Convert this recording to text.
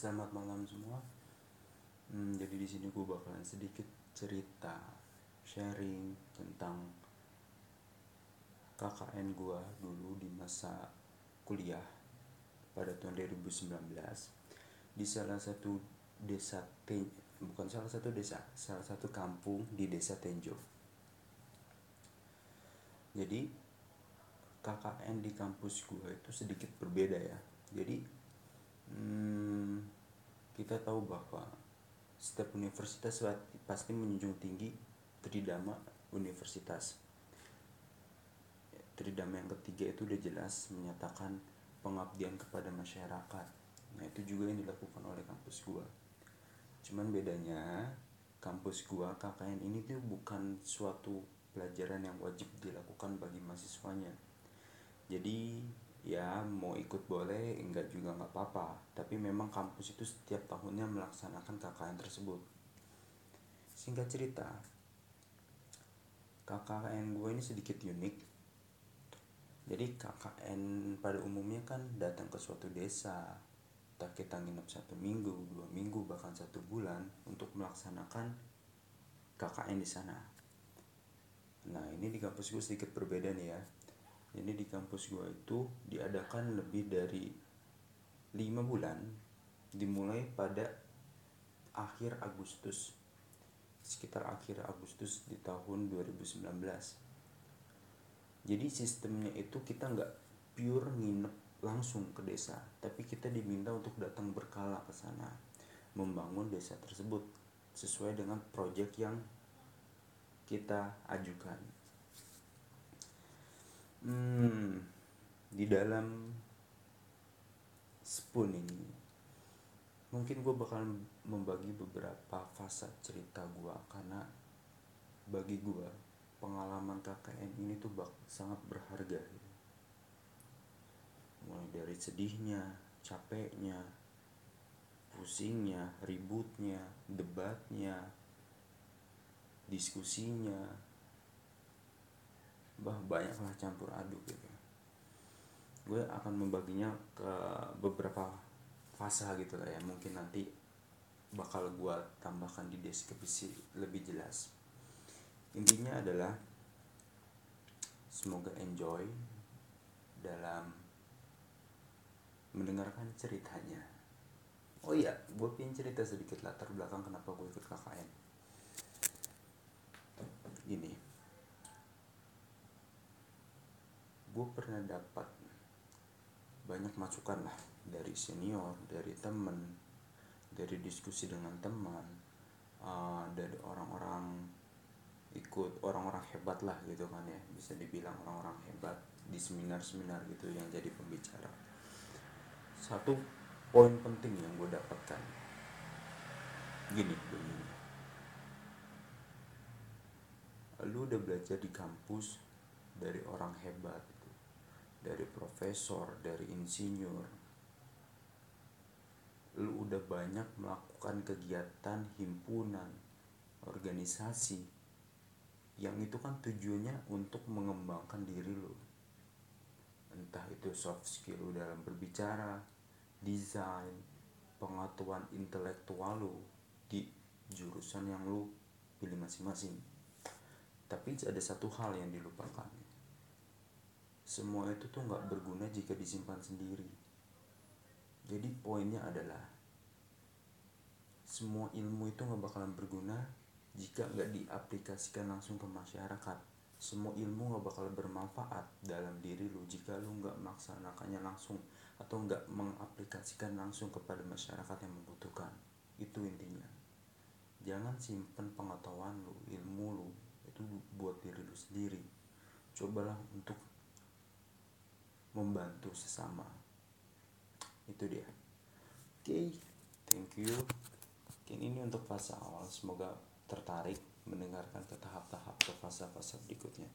Selamat malam semua. Hmm, jadi di sini gue bakalan sedikit cerita, sharing tentang KKN gue dulu di masa kuliah pada tahun 2019 di salah satu desa Ten bukan salah satu desa, salah satu kampung di desa Tenjo. Jadi KKN di kampus gue itu sedikit berbeda ya. Jadi hmm, kita tahu bahwa setiap universitas pasti menjunjung tinggi tridama universitas. Tridama yang ketiga itu udah jelas menyatakan pengabdian kepada masyarakat. Nah itu juga yang dilakukan oleh kampus gua. Cuman bedanya kampus gua KKN ini tuh bukan suatu pelajaran yang wajib dilakukan bagi mahasiswanya. Jadi ya mau ikut boleh enggak juga nggak apa-apa tapi memang kampus itu setiap tahunnya melaksanakan KKN tersebut. Singkat cerita KKN gue ini sedikit unik. Jadi KKN pada umumnya kan datang ke suatu desa. Entah kita nginep satu minggu dua minggu bahkan satu bulan untuk melaksanakan KKN di sana. Nah ini di kampus gue sedikit berbeda nih ya. Jadi di kampus gue itu diadakan lebih dari lima bulan dimulai pada akhir Agustus sekitar akhir Agustus di tahun 2019 jadi sistemnya itu kita nggak pure nginep langsung ke desa tapi kita diminta untuk datang berkala ke sana membangun desa tersebut sesuai dengan proyek yang kita ajukan. Hmm, di dalam spoon ini. Mungkin gue bakal membagi beberapa fase cerita gue karena bagi gue pengalaman KKN ini tuh bak sangat berharga mulai dari sedihnya capeknya pusingnya ributnya debatnya diskusinya bah banyak lah campur aduk gitu gue akan membaginya ke beberapa fase gitu lah ya. Mungkin nanti bakal gue tambahkan di deskripsi lebih jelas. Intinya adalah semoga enjoy dalam mendengarkan ceritanya. Oh iya gue pengen cerita sedikit latar belakang kenapa gue ikut KKN gini. Gue pernah dapat banyak masukan lah. Dari senior dari temen dari diskusi dengan teman uh, dari orang-orang ikut orang-orang hebat lah gitu kan ya. Bisa dibilang orang-orang hebat di seminar-seminar gitu yang jadi pembicara. Satu poin penting yang gue dapatkan. Gini begini lu udah belajar di kampus dari orang hebat dari profesor, dari insinyur. Lu udah banyak melakukan kegiatan himpunan, organisasi yang itu kan tujuannya untuk mengembangkan diri lu. Entah itu soft skill lu dalam berbicara, desain, pengetahuan intelektual lu di jurusan yang lu pilih masing-masing. Tapi ada satu hal yang dilupakan semua itu tuh nggak berguna jika disimpan sendiri. Jadi poinnya adalah semua ilmu itu nggak bakalan berguna jika nggak diaplikasikan langsung ke masyarakat. Semua ilmu nggak bakal bermanfaat dalam diri lu jika lu nggak melaksanakannya langsung atau nggak mengaplikasikan langsung kepada masyarakat yang membutuhkan. Itu intinya. Jangan simpen pengetahuan lu ilmu lu itu buat diri lu sendiri. Cobalah untuk membantu sesama. Itu dia. Oke okay, thank you. Mungkin ini untuk fase awal. Semoga tertarik mendengarkan ke tahap-tahap ke fase-fase berikutnya